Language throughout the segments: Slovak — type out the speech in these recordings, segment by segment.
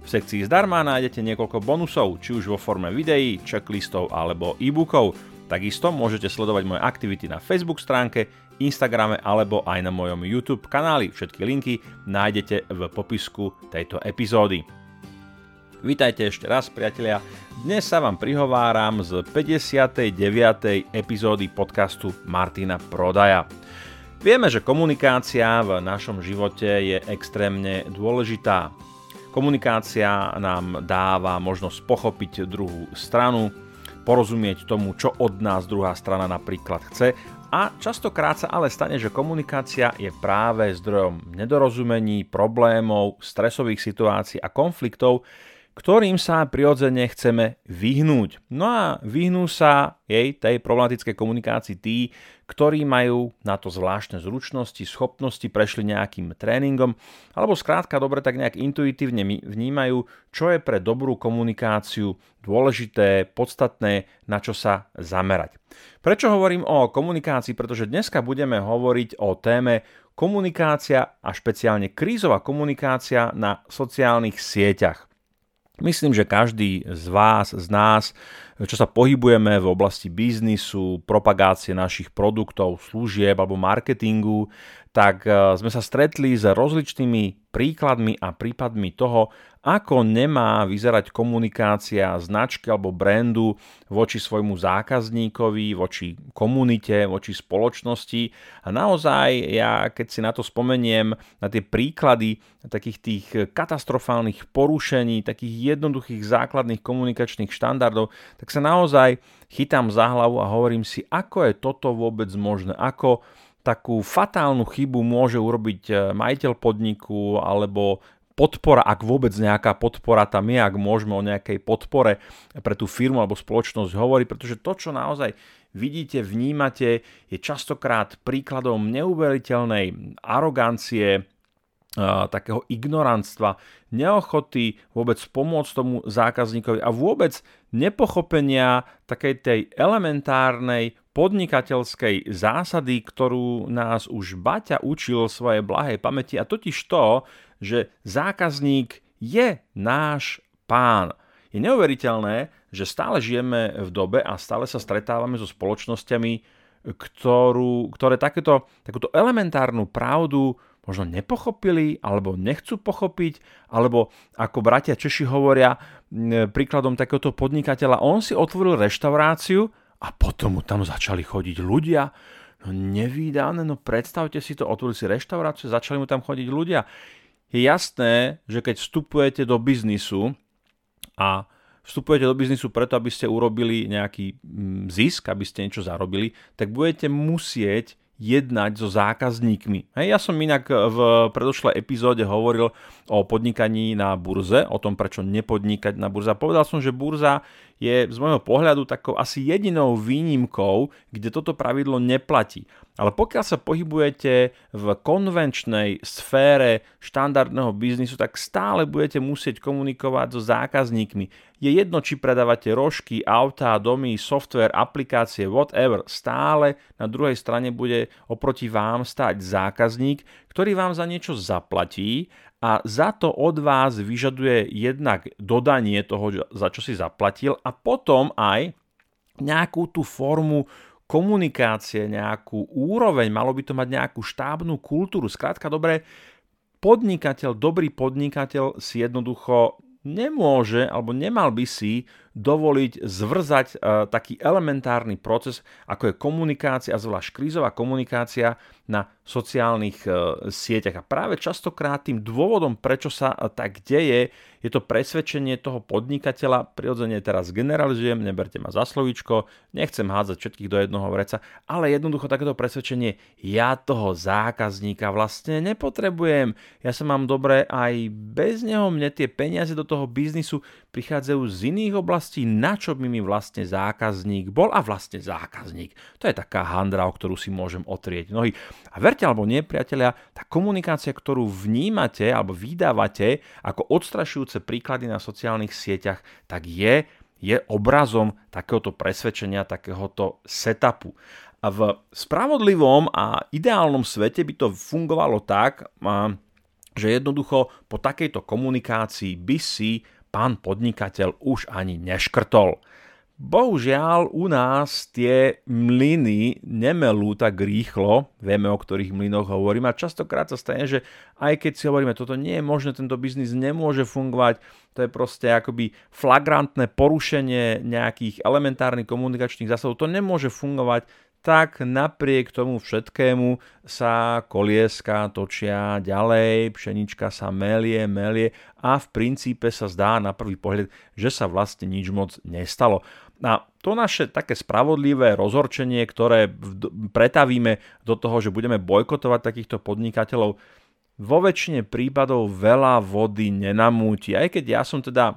V sekcii zdarma nájdete niekoľko bonusov, či už vo forme videí, checklistov alebo e-bookov. Takisto môžete sledovať moje aktivity na Facebook stránke, Instagrame alebo aj na mojom YouTube kanáli. Všetky linky nájdete v popisku tejto epizódy. Vítajte ešte raz, priatelia. Dnes sa vám prihováram z 59. epizódy podcastu Martina Prodaja. Vieme, že komunikácia v našom živote je extrémne dôležitá. Komunikácia nám dáva možnosť pochopiť druhú stranu, porozumieť tomu, čo od nás druhá strana napríklad chce. A častokrát sa ale stane, že komunikácia je práve zdrojom nedorozumení, problémov, stresových situácií a konfliktov, ktorým sa prirodzene chceme vyhnúť. No a vyhnú sa jej, tej problematickej komunikácii tí, ktorí majú na to zvláštne zručnosti, schopnosti, prešli nejakým tréningom, alebo skrátka dobre tak nejak intuitívne vnímajú, čo je pre dobrú komunikáciu dôležité, podstatné, na čo sa zamerať. Prečo hovorím o komunikácii? Pretože dneska budeme hovoriť o téme komunikácia a špeciálne krízová komunikácia na sociálnych sieťach. Myslím, že každý z vás, z nás, čo sa pohybujeme v oblasti biznisu, propagácie našich produktov, služieb alebo marketingu, tak e, sme sa stretli s rozličnými príkladmi a prípadmi toho, ako nemá vyzerať komunikácia značky alebo brandu voči svojmu zákazníkovi, voči komunite, voči spoločnosti. A naozaj ja, keď si na to spomeniem, na tie príklady takých tých katastrofálnych porušení, takých jednoduchých základných komunikačných štandardov, tak sa naozaj chytám za hlavu a hovorím si, ako je toto vôbec možné, ako takú fatálnu chybu môže urobiť majiteľ podniku alebo podpora, ak vôbec nejaká podpora tam je, ak môžeme o nejakej podpore pre tú firmu alebo spoločnosť hovoriť, pretože to, čo naozaj vidíte, vnímate, je častokrát príkladom neuveriteľnej arogancie, takého ignorantstva, neochoty vôbec pomôcť tomu zákazníkovi a vôbec nepochopenia takej tej elementárnej podnikateľskej zásady, ktorú nás už Baťa učil svojej blahej pamäti a totiž to, že zákazník je náš pán. Je neuveriteľné, že stále žijeme v dobe a stále sa stretávame so spoločnosťami, ktorú, ktoré takéto, takúto elementárnu pravdu možno nepochopili alebo nechcú pochopiť, alebo ako bratia Češi hovoria príkladom takéhoto podnikateľa, on si otvoril reštauráciu a potom mu tam začali chodiť ľudia, no nevýdané, no predstavte si to, otvorili si reštauráciu, začali mu tam chodiť ľudia. Je jasné, že keď vstupujete do biznisu a vstupujete do biznisu preto, aby ste urobili nejaký zisk, aby ste niečo zarobili, tak budete musieť jednať so zákazníkmi. Hej, ja som inak v predošlej epizóde hovoril o podnikaní na burze, o tom, prečo nepodnikať na burze. Povedal som, že burza je z môjho pohľadu takou asi jedinou výnimkou, kde toto pravidlo neplatí. Ale pokiaľ sa pohybujete v konvenčnej sfére štandardného biznisu, tak stále budete musieť komunikovať so zákazníkmi. Je jedno, či predávate rožky, autá, domy, software, aplikácie, whatever. Stále na druhej strane bude oproti vám stať zákazník, ktorý vám za niečo zaplatí a za to od vás vyžaduje jednak dodanie toho, za čo si zaplatil a potom aj nejakú tú formu komunikácie, nejakú úroveň, malo by to mať nejakú štábnu kultúru. Skrátka, dobre, podnikateľ, dobrý podnikateľ si jednoducho nemôže alebo nemal by si dovoliť zvrzať e, taký elementárny proces, ako je komunikácia, zvlášť krízová komunikácia na sociálnych e, sieťach. A práve častokrát tým dôvodom, prečo sa tak deje, je to presvedčenie toho podnikateľa, prirodzene teraz generalizujem, neberte ma za slovíčko, nechcem hádzať všetkých do jednoho vreca, ale jednoducho takéto presvedčenie, ja toho zákazníka vlastne nepotrebujem, ja sa mám dobre aj bez neho, mne tie peniaze do toho biznisu prichádzajú z iných oblastí, na čo by mi vlastne zákazník bol a vlastne zákazník. To je taká handra, o ktorú si môžem otrieť nohy. A verte alebo nie, priatelia, tá komunikácia, ktorú vnímate alebo vydávate ako odstrašujúce príklady na sociálnych sieťach, tak je, je obrazom takéhoto presvedčenia, takéhoto setupu. A v spravodlivom a ideálnom svete by to fungovalo tak, že jednoducho po takejto komunikácii by si pán podnikateľ už ani neškrtol. Bohužiaľ u nás tie mlyny nemelú tak rýchlo, vieme o ktorých mlynoch hovorím a častokrát sa stane, že aj keď si hovoríme, toto nie je možné, tento biznis nemôže fungovať, to je proste akoby flagrantné porušenie nejakých elementárnych komunikačných zásadov, to nemôže fungovať, tak napriek tomu všetkému sa kolieska točia ďalej, pšenička sa melie, melie a v princípe sa zdá na prvý pohľad, že sa vlastne nič moc nestalo. A to naše také spravodlivé rozhorčenie, ktoré pretavíme do toho, že budeme bojkotovať takýchto podnikateľov, vo väčšine prípadov veľa vody nenamúti. Aj keď ja som teda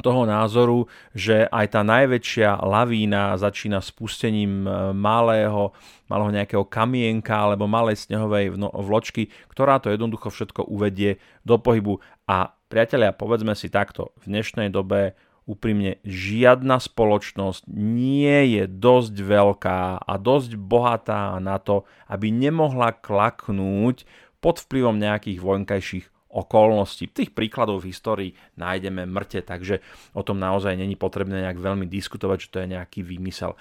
toho názoru, že aj tá najväčšia lavína začína spustením e, malého, malého nejakého kamienka alebo malej snehovej vločky, ktorá to jednoducho všetko uvedie do pohybu. A priatelia, povedzme si takto, v dnešnej dobe úprimne žiadna spoločnosť nie je dosť veľká a dosť bohatá na to, aby nemohla klaknúť pod vplyvom nejakých vonkajších okolností. Tých príkladov v histórii nájdeme mŕte, takže o tom naozaj není potrebné nejak veľmi diskutovať, že to je nejaký výmysel.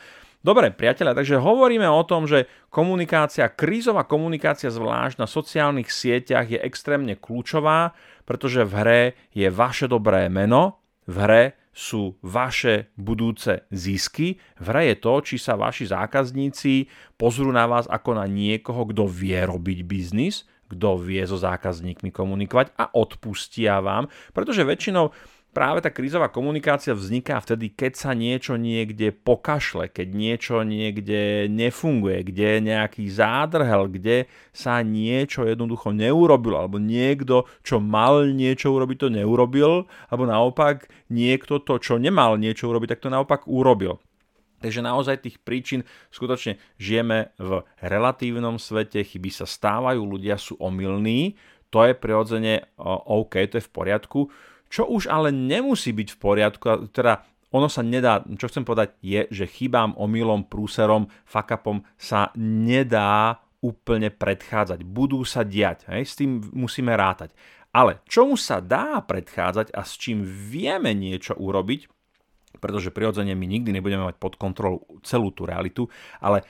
Dobre, priatelia, takže hovoríme o tom, že komunikácia, krízová komunikácia zvlášť na sociálnych sieťach je extrémne kľúčová, pretože v hre je vaše dobré meno, v hre sú vaše budúce zisky. V hre je to, či sa vaši zákazníci pozrú na vás ako na niekoho, kto vie robiť biznis, kto vie so zákazníkmi komunikovať a odpustia vám, pretože väčšinou práve tá krízová komunikácia vzniká vtedy, keď sa niečo niekde pokašle, keď niečo niekde nefunguje, kde je nejaký zádrhel, kde sa niečo jednoducho neurobilo, alebo niekto, čo mal niečo urobiť, to neurobil, alebo naopak niekto to, čo nemal niečo urobiť, tak to naopak urobil. Takže naozaj tých príčin skutočne žijeme v relatívnom svete, chyby sa stávajú, ľudia sú omylní, to je prirodzene OK, to je v poriadku. Čo už ale nemusí byť v poriadku, teda ono sa nedá, čo chcem povedať je, že chybám, omylom, prúserom, fakapom sa nedá úplne predchádzať. Budú sa diať, hej? s tým musíme rátať. Ale čomu sa dá predchádzať a s čím vieme niečo urobiť, pretože prirodzene my nikdy nebudeme mať pod kontrolou celú tú realitu, ale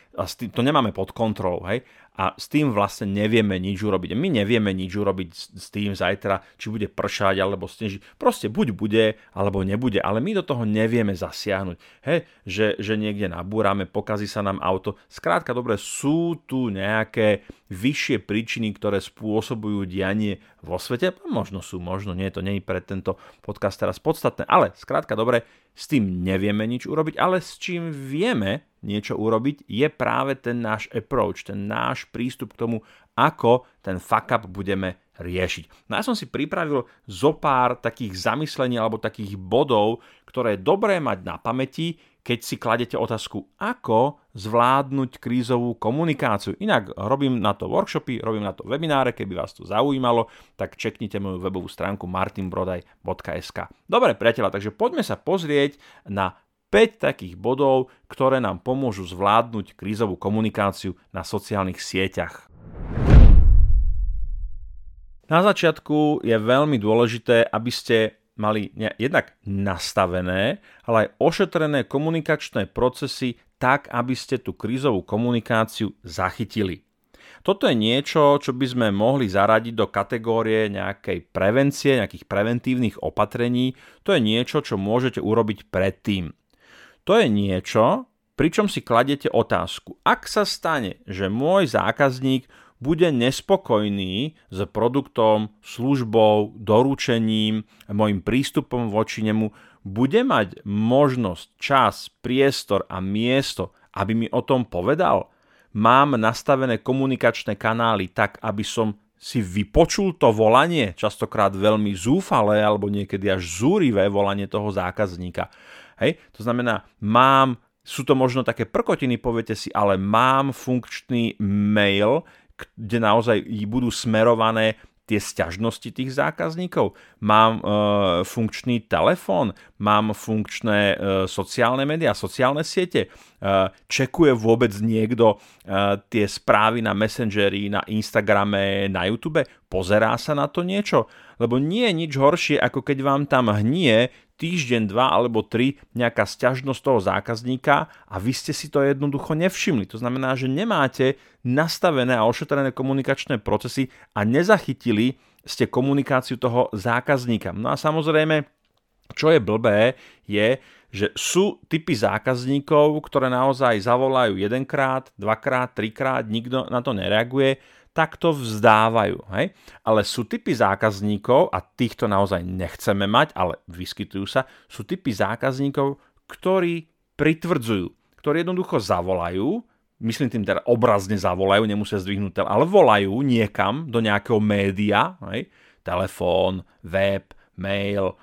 to nemáme pod kontrolou, hej, a s tým vlastne nevieme nič urobiť. My nevieme nič urobiť s tým zajtra, či bude pršať alebo snežiť. Proste buď bude, alebo nebude, ale my do toho nevieme zasiahnuť. Hej, že, že niekde nabúrame, pokazí sa nám auto. Skrátka, dobre, sú tu nejaké vyššie príčiny, ktoré spôsobujú dianie vo svete. Možno sú, možno nie, to nie je pre tento podcast teraz podstatné, ale skrátka, dobre, s tým nevieme nič urobiť, ale s čím vieme niečo urobiť, je práve ten náš approach, ten náš prístup k tomu, ako ten fuck up budeme riešiť. No ja som si pripravil zo pár takých zamyslení alebo takých bodov, ktoré je dobré mať na pamäti, keď si kladete otázku, ako zvládnuť krízovú komunikáciu. Inak robím na to workshopy, robím na to webináre, keby vás to zaujímalo, tak čeknite moju webovú stránku martinbrodaj.sk. Dobre, priateľa, takže poďme sa pozrieť na 5 takých bodov, ktoré nám pomôžu zvládnuť krízovú komunikáciu na sociálnych sieťach. Na začiatku je veľmi dôležité, aby ste mali jednak nastavené, ale aj ošetrené komunikačné procesy tak, aby ste tú krízovú komunikáciu zachytili. Toto je niečo, čo by sme mohli zaradiť do kategórie nejakej prevencie, nejakých preventívnych opatrení. To je niečo, čo môžete urobiť predtým. To je niečo, pričom si kladete otázku. Ak sa stane, že môj zákazník bude nespokojný s produktom, službou, doručením, môjim prístupom voči nemu, bude mať možnosť, čas, priestor a miesto, aby mi o tom povedal? Mám nastavené komunikačné kanály tak, aby som si vypočul to volanie, častokrát veľmi zúfalé alebo niekedy až zúrivé volanie toho zákazníka. Hej? To znamená, mám, sú to možno také prkotiny, poviete si, ale mám funkčný mail, kde naozaj budú smerované tie sťažnosti tých zákazníkov. Mám e, funkčný telefón, mám funkčné e, sociálne médiá, sociálne siete. E, čekuje vôbec niekto e, tie správy na Messengeri, na Instagrame, na YouTube? Pozerá sa na to niečo? Lebo nie je nič horšie, ako keď vám tam hnie týždeň, dva alebo tri nejaká sťažnosť toho zákazníka a vy ste si to jednoducho nevšimli. To znamená, že nemáte nastavené a ošetrené komunikačné procesy a nezachytili ste komunikáciu toho zákazníka. No a samozrejme, čo je blbé, je, že sú typy zákazníkov, ktoré naozaj zavolajú jedenkrát, dvakrát, trikrát, nikto na to nereaguje takto vzdávajú. Hej? Ale sú typy zákazníkov, a týchto naozaj nechceme mať, ale vyskytujú sa, sú typy zákazníkov, ktorí pritvrdzujú, ktorí jednoducho zavolajú, myslím tým teda obrazne zavolajú, nemusia zdvihnúť, ale volajú niekam do nejakého média, hej? telefón, web, mail,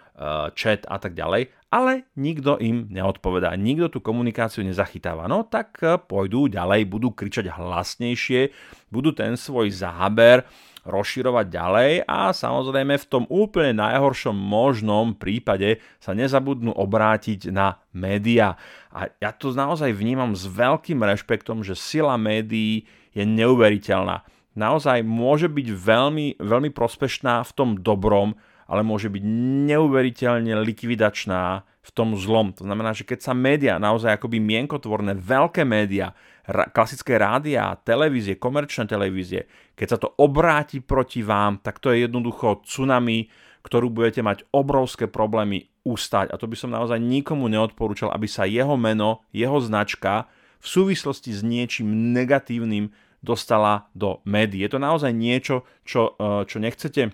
chat a tak ďalej ale nikto im neodpovedá, nikto tú komunikáciu nezachytáva. No tak e, pôjdu ďalej, budú kričať hlasnejšie, budú ten svoj záber rozširovať ďalej a samozrejme v tom úplne najhoršom možnom prípade sa nezabudnú obrátiť na média. A ja to naozaj vnímam s veľkým rešpektom, že sila médií je neuveriteľná. Naozaj môže byť veľmi, veľmi prospešná v tom dobrom, ale môže byť neuveriteľne likvidačná v tom zlom. To znamená, že keď sa média, naozaj akoby mienkotvorné, veľké média, klasické rádia, televízie, komerčné televízie, keď sa to obráti proti vám, tak to je jednoducho tsunami, ktorú budete mať obrovské problémy ustať. A to by som naozaj nikomu neodporúčal, aby sa jeho meno, jeho značka v súvislosti s niečím negatívnym dostala do médií. Je to naozaj niečo, čo, e, čo nechcete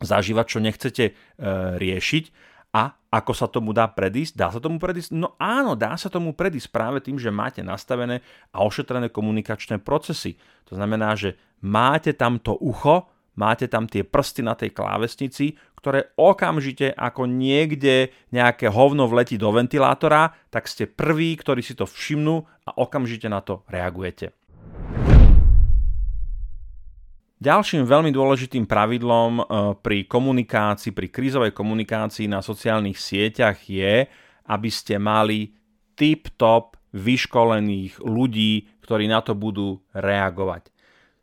zažívať, čo nechcete e, riešiť a ako sa tomu dá predísť? Dá sa tomu predísť? No áno, dá sa tomu predísť práve tým, že máte nastavené a ošetrené komunikačné procesy. To znamená, že máte tam to ucho, máte tam tie prsty na tej klávesnici, ktoré okamžite ako niekde nejaké hovno vletí do ventilátora, tak ste prví, ktorí si to všimnú a okamžite na to reagujete. Ďalším veľmi dôležitým pravidlom e, pri komunikácii, pri krízovej komunikácii na sociálnych sieťach je, aby ste mali tip-top vyškolených ľudí, ktorí na to budú reagovať.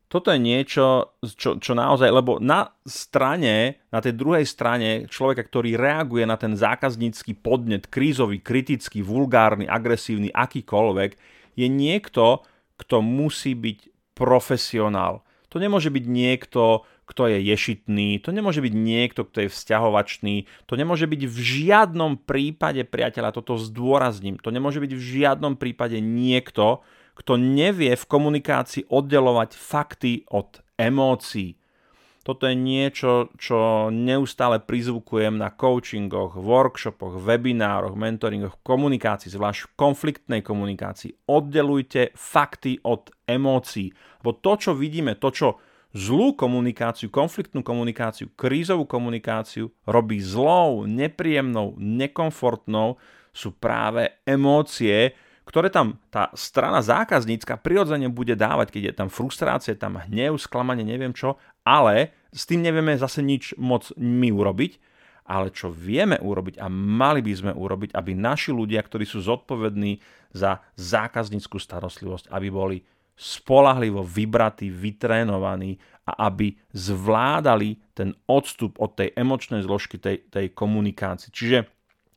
Toto je niečo, čo, čo naozaj, lebo na strane, na tej druhej strane človeka, ktorý reaguje na ten zákaznícky podnet, krízový, kritický, vulgárny, agresívny, akýkoľvek, je niekto, kto musí byť profesionál to nemôže byť niekto, kto je ješitný, to nemôže byť niekto, kto je vzťahovačný, to nemôže byť v žiadnom prípade, priateľa, toto zdôrazním, to nemôže byť v žiadnom prípade niekto, kto nevie v komunikácii oddelovať fakty od emócií. Toto je niečo, čo neustále prizvukujem na coachingoch, workshopoch, webinároch, mentoringoch, komunikácii, zvlášť v konfliktnej komunikácii. Oddelujte fakty od emócií. Lebo to, čo vidíme, to, čo zlú komunikáciu, konfliktnú komunikáciu, krízovú komunikáciu robí zlou, nepríjemnou, nekomfortnou, sú práve emócie, ktoré tam tá strana zákaznícka prirodzene bude dávať, keď je tam frustrácia, tam hnev, sklamanie, neviem čo, ale s tým nevieme zase nič moc my urobiť, ale čo vieme urobiť a mali by sme urobiť, aby naši ľudia, ktorí sú zodpovední za zákazníckú starostlivosť, aby boli spolahlivo vybratí, vytrénovaní a aby zvládali ten odstup od tej emočnej zložky tej, tej komunikácie. Čiže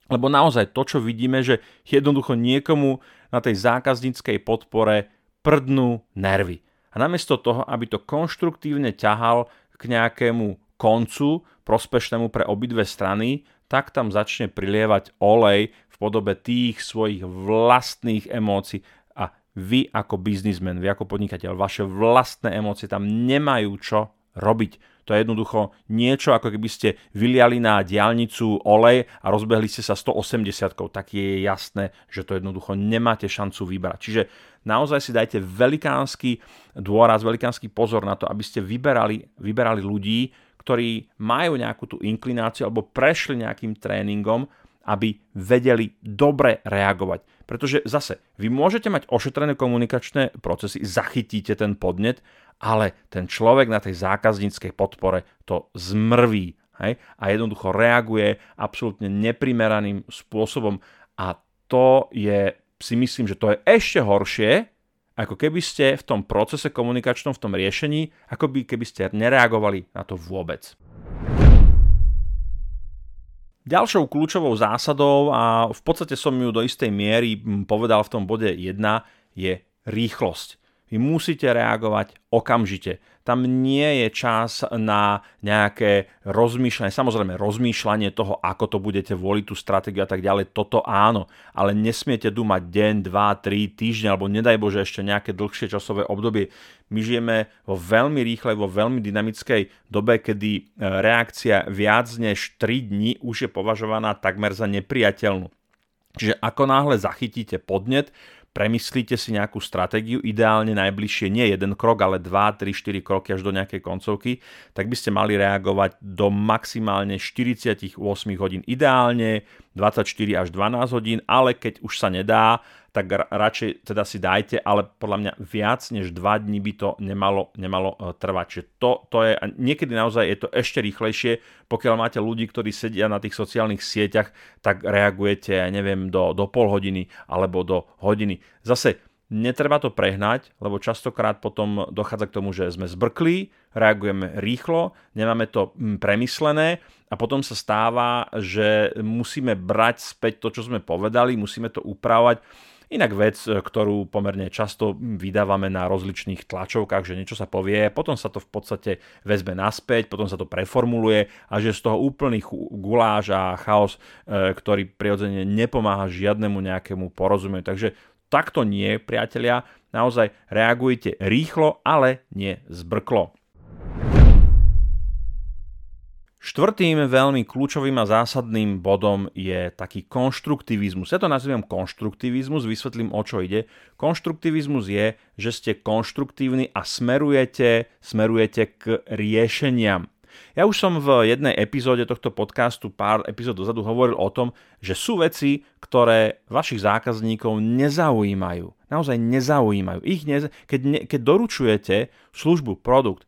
lebo naozaj to, čo vidíme, že jednoducho niekomu na tej zákazníckej podpore prdnú nervy. A namiesto toho, aby to konštruktívne ťahal k nejakému koncu prospešnému pre obidve strany, tak tam začne prilievať olej v podobe tých svojich vlastných emócií a vy ako biznismen, vy ako podnikateľ, vaše vlastné emócie tam nemajú čo robiť. To je jednoducho niečo, ako keby ste vyliali na diálnicu olej a rozbehli ste sa 180 tak je jasné, že to jednoducho nemáte šancu vybrať. Čiže naozaj si dajte velikánsky dôraz, velikánsky pozor na to, aby ste vyberali, vyberali ľudí, ktorí majú nejakú tú inklináciu alebo prešli nejakým tréningom, aby vedeli dobre reagovať. Pretože zase, vy môžete mať ošetrené komunikačné procesy, zachytíte ten podnet, ale ten človek na tej zákazníckej podpore to zmrví hej? a jednoducho reaguje absolútne neprimeraným spôsobom a to je, si myslím, že to je ešte horšie, ako keby ste v tom procese komunikačnom, v tom riešení, ako by keby ste nereagovali na to vôbec. Ďalšou kľúčovou zásadou, a v podstate som ju do istej miery povedal v tom bode 1, je rýchlosť. Vy musíte reagovať okamžite. Tam nie je čas na nejaké rozmýšľanie, samozrejme rozmýšľanie toho, ako to budete voliť, tú stratégiu a tak ďalej, toto áno, ale nesmiete dumať deň, dva, tri týždne, alebo nedaj Bože ešte nejaké dlhšie časové obdobie. My žijeme vo veľmi rýchlej, vo veľmi dynamickej dobe, kedy e, reakcia viac než 3 dní už je považovaná takmer za nepriateľnú. Čiže ako náhle zachytíte podnet, premyslíte si nejakú stratégiu, ideálne najbližšie nie jeden krok, ale 2, 3, 4 kroky až do nejakej koncovky, tak by ste mali reagovať do maximálne 48 hodín. Ideálne 24 až 12 hodín, ale keď už sa nedá, tak radšej teda si dajte, ale podľa mňa viac než 2 dní by to nemalo, nemalo e, trvať. Čiže to, to je, niekedy naozaj je to ešte rýchlejšie, pokiaľ máte ľudí, ktorí sedia na tých sociálnych sieťach, tak reagujete, ja neviem, do, do pol hodiny alebo do hodiny. Zase Netreba to prehnať, lebo častokrát potom dochádza k tomu, že sme zbrklí, reagujeme rýchlo, nemáme to mm, premyslené a potom sa stáva, že musíme brať späť to, čo sme povedali, musíme to upravovať. Inak vec, ktorú pomerne často vydávame na rozličných tlačovkách, že niečo sa povie, potom sa to v podstate vezme naspäť, potom sa to preformuluje a že z toho úplný guláš a chaos, e, ktorý prirodzene nepomáha žiadnemu nejakému porozumieť. Takže takto nie, priatelia, naozaj reagujte rýchlo, ale nie zbrklo. Štvrtým veľmi kľúčovým a zásadným bodom je taký konštruktivizmus. Ja to nazývam konštruktivizmus, vysvetlím o čo ide. Konštruktivizmus je, že ste konštruktívni a smerujete, smerujete k riešeniam. Ja už som v jednej epizóde tohto podcastu pár epizód dozadu hovoril o tom, že sú veci, ktoré vašich zákazníkov nezaujímajú. Naozaj nezaujímajú. Ich nez... keď, ne... keď doručujete službu, produkt,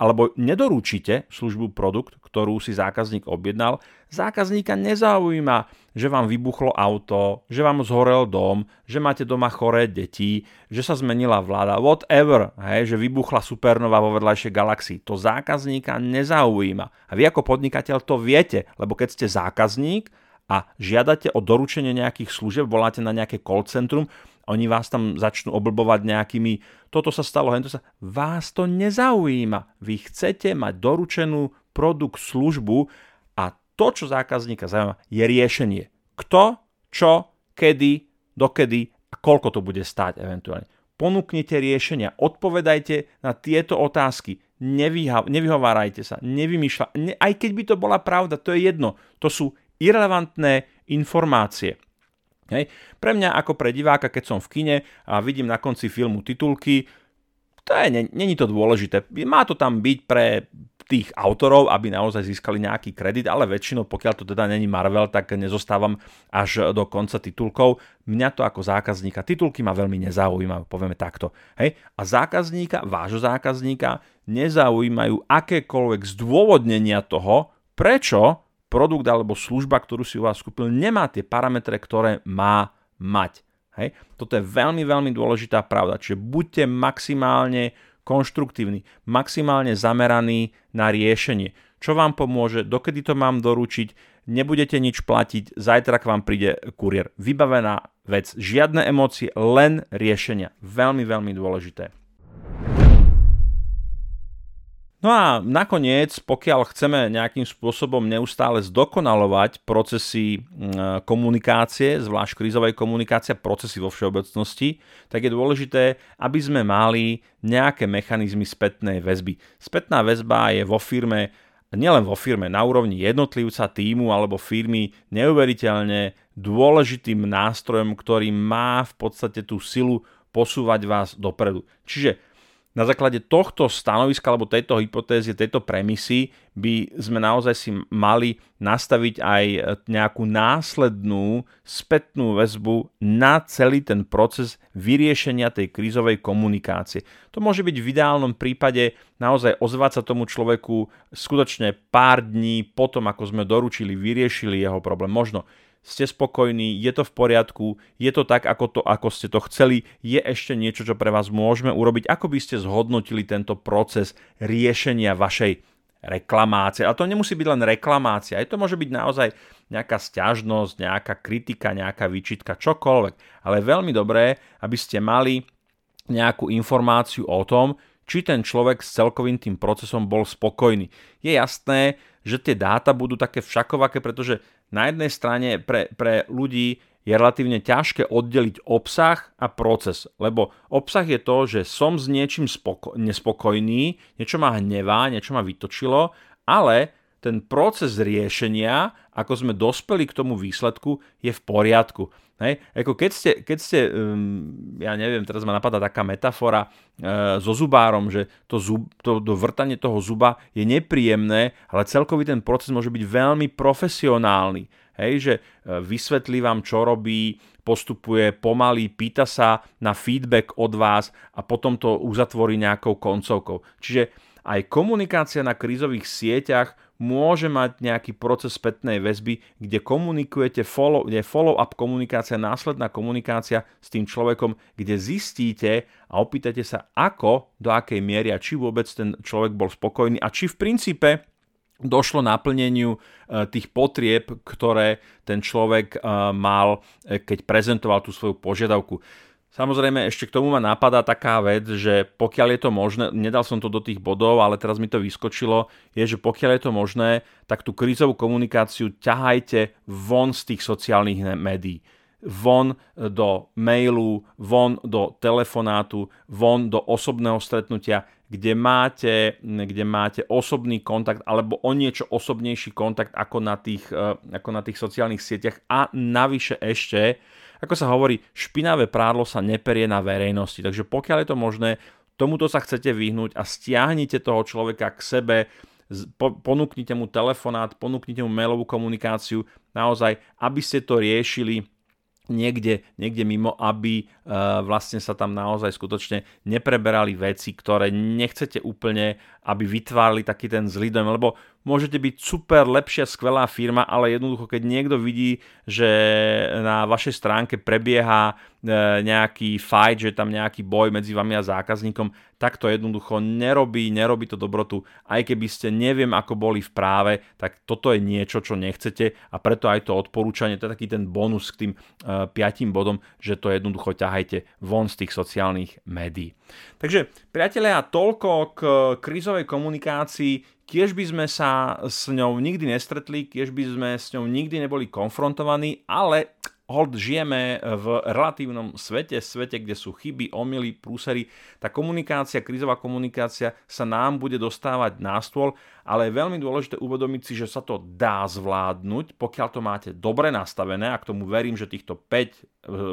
alebo nedoručíte službu, produkt, ktorú si zákazník objednal, zákazníka nezaujíma, že vám vybuchlo auto, že vám zhorel dom, že máte doma choré deti, že sa zmenila vláda, whatever, hej, že vybuchla supernova vo vedľajšej galaxii. To zákazníka nezaujíma. A vy ako podnikateľ to viete, lebo keď ste zákazník a žiadate o doručenie nejakých služieb, voláte na nejaké call centrum, oni vás tam začnú oblbovať nejakými, toto sa stalo, hento sa, vás to nezaujíma. Vy chcete mať doručenú produkt, službu a to, čo zákazníka zaujíma, je riešenie. Kto, čo, kedy, dokedy a koľko to bude stáť eventuálne. Ponúknite riešenia, odpovedajte na tieto otázky, Nevyha- nevyhovárajte sa, nevymýšľajte, ne, aj keď by to bola pravda, to je jedno, to sú irrelevantné informácie. Hej. Pre mňa ako pre diváka, keď som v kine a vidím na konci filmu titulky, to je, není to dôležité. Má to tam byť pre tých autorov, aby naozaj získali nejaký kredit, ale väčšinou, pokiaľ to teda není Marvel, tak nezostávam až do konca titulkov. Mňa to ako zákazníka, titulky ma veľmi nezaujímajú, povieme takto. Hej? A zákazníka, vášho zákazníka, nezaujímajú akékoľvek zdôvodnenia toho, prečo produkt alebo služba, ktorú si u vás kúpil, nemá tie parametre, ktoré má mať. Hej? Toto je veľmi, veľmi dôležitá pravda. Čiže buďte maximálne konštruktívni, maximálne zameraní na riešenie. Čo vám pomôže, dokedy to mám doručiť, nebudete nič platiť, zajtra k vám príde kurier. Vybavená vec, žiadne emócie, len riešenia. Veľmi, veľmi dôležité. No a nakoniec, pokiaľ chceme nejakým spôsobom neustále zdokonalovať procesy mm, komunikácie, zvlášť krízovej komunikácie, procesy vo všeobecnosti, tak je dôležité, aby sme mali nejaké mechanizmy spätnej väzby. Spätná väzba je vo firme nielen vo firme, na úrovni jednotlivca, týmu alebo firmy neuveriteľne dôležitým nástrojom, ktorý má v podstate tú silu posúvať vás dopredu. Čiže na základe tohto stanoviska alebo tejto hypotézy, tejto premisy by sme naozaj si mali nastaviť aj nejakú následnú spätnú väzbu na celý ten proces vyriešenia tej krízovej komunikácie. To môže byť v ideálnom prípade naozaj ozvať sa tomu človeku skutočne pár dní potom, ako sme doručili, vyriešili jeho problém. Možno ste spokojní, je to v poriadku, je to tak, ako, to, ako ste to chceli, je ešte niečo, čo pre vás môžeme urobiť, ako by ste zhodnotili tento proces riešenia vašej reklamácie. A to nemusí byť len reklamácia, aj to môže byť naozaj nejaká stiažnosť, nejaká kritika, nejaká výčitka, čokoľvek. Ale je veľmi dobré, aby ste mali nejakú informáciu o tom, či ten človek s celkovým tým procesom bol spokojný. Je jasné, že tie dáta budú také všakovaké, pretože na jednej strane pre, pre ľudí je relatívne ťažké oddeliť obsah a proces, lebo obsah je to, že som s niečím spoko- nespokojný, niečo ma hnevá, niečo ma vytočilo, ale ten proces riešenia, ako sme dospeli k tomu výsledku, je v poriadku. Hej? Ako keď ste, keď ste um, ja neviem, teraz ma napadá taká metafora uh, so zubárom, že to, zub, to, to vrtanie toho zuba je nepríjemné, ale celkový ten proces môže byť veľmi profesionálny. Hej, že uh, vysvetlí vám, čo robí, postupuje pomaly, pýta sa na feedback od vás a potom to uzatvorí nejakou koncovkou. Čiže aj komunikácia na krízových sieťach môže mať nejaký proces spätnej väzby, kde komunikujete, follow, kde follow-up komunikácia, následná komunikácia s tým človekom, kde zistíte a opýtate sa, ako, do akej miery a či vôbec ten človek bol spokojný a či v princípe došlo naplneniu e, tých potrieb, ktoré ten človek e, mal, e, keď prezentoval tú svoju požiadavku. Samozrejme, ešte k tomu ma napadá taká vec, že pokiaľ je to možné, nedal som to do tých bodov, ale teraz mi to vyskočilo, je, že pokiaľ je to možné, tak tú krízovú komunikáciu ťahajte von z tých sociálnych médií. Von do mailu, von do telefonátu, von do osobného stretnutia, kde máte, kde máte osobný kontakt alebo o niečo osobnejší kontakt ako na tých, eh, ako na tých sociálnych sieťach a navyše ešte ako sa hovorí, špinavé prádlo sa neperie na verejnosti. Takže pokiaľ je to možné, tomuto sa chcete vyhnúť a stiahnite toho človeka k sebe, ponúknite mu telefonát, ponúknite mu mailovú komunikáciu, naozaj, aby ste to riešili niekde, niekde mimo, aby uh, vlastne sa tam naozaj skutočne nepreberali veci, ktoré nechcete úplne, aby vytvárali taký ten zlý dojem, lebo môžete byť super, lepšia, skvelá firma, ale jednoducho, keď niekto vidí, že na vašej stránke prebieha e, nejaký fight, že je tam nejaký boj medzi vami a zákazníkom, tak to jednoducho nerobí, nerobí to dobrotu. Aj keby ste neviem ako boli v práve, tak toto je niečo, čo nechcete a preto aj to odporúčanie, to je taký ten bonus k tým uh, piatim bodom, že to jednoducho ťahajte von z tých sociálnych médií. Takže priatelia, toľko k krízovej komunikácii Kiež by sme sa s ňou nikdy nestretli, kiež by sme s ňou nikdy neboli konfrontovaní, ale hold žijeme v relatívnom svete, svete, kde sú chyby, omily, prúsery. Tá komunikácia, krízová komunikácia sa nám bude dostávať na stôl, ale je veľmi dôležité uvedomiť si, že sa to dá zvládnuť, pokiaľ to máte dobre nastavené a k tomu verím, že týchto 5 eh,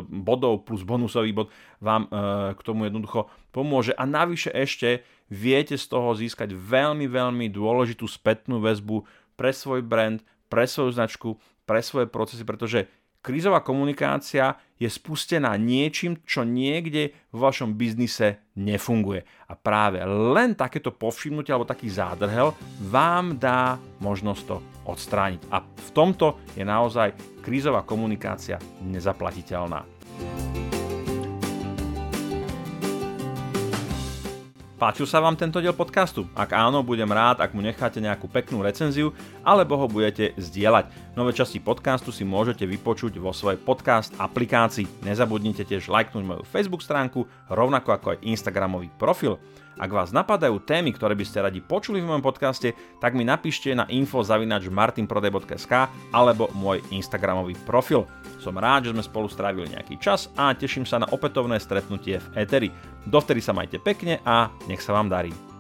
bodov plus bonusový bod vám eh, k tomu jednoducho pomôže. A navyše ešte viete z toho získať veľmi, veľmi dôležitú spätnú väzbu pre svoj brand, pre svoju značku, pre svoje procesy, pretože krízová komunikácia je spustená niečím, čo niekde v vašom biznise nefunguje. A práve len takéto povšimnutie alebo taký zádrhel vám dá možnosť to odstrániť. A v tomto je naozaj krízová komunikácia nezaplatiteľná. Páčil sa vám tento diel podcastu? Ak áno, budem rád, ak mu necháte nejakú peknú recenziu, alebo ho budete zdieľať. Nové časti podcastu si môžete vypočuť vo svojej podcast aplikácii. Nezabudnite tiež lajknúť moju Facebook stránku, rovnako ako aj Instagramový profil. Ak vás napadajú témy, ktoré by ste radi počuli v mojom podcaste, tak mi napíšte na info martinprodej.sk alebo môj Instagramový profil. Som rád, že sme spolu strávili nejaký čas a teším sa na opätovné stretnutie v Eteri. Dovtedy sa majte pekne a nech sa vám darí.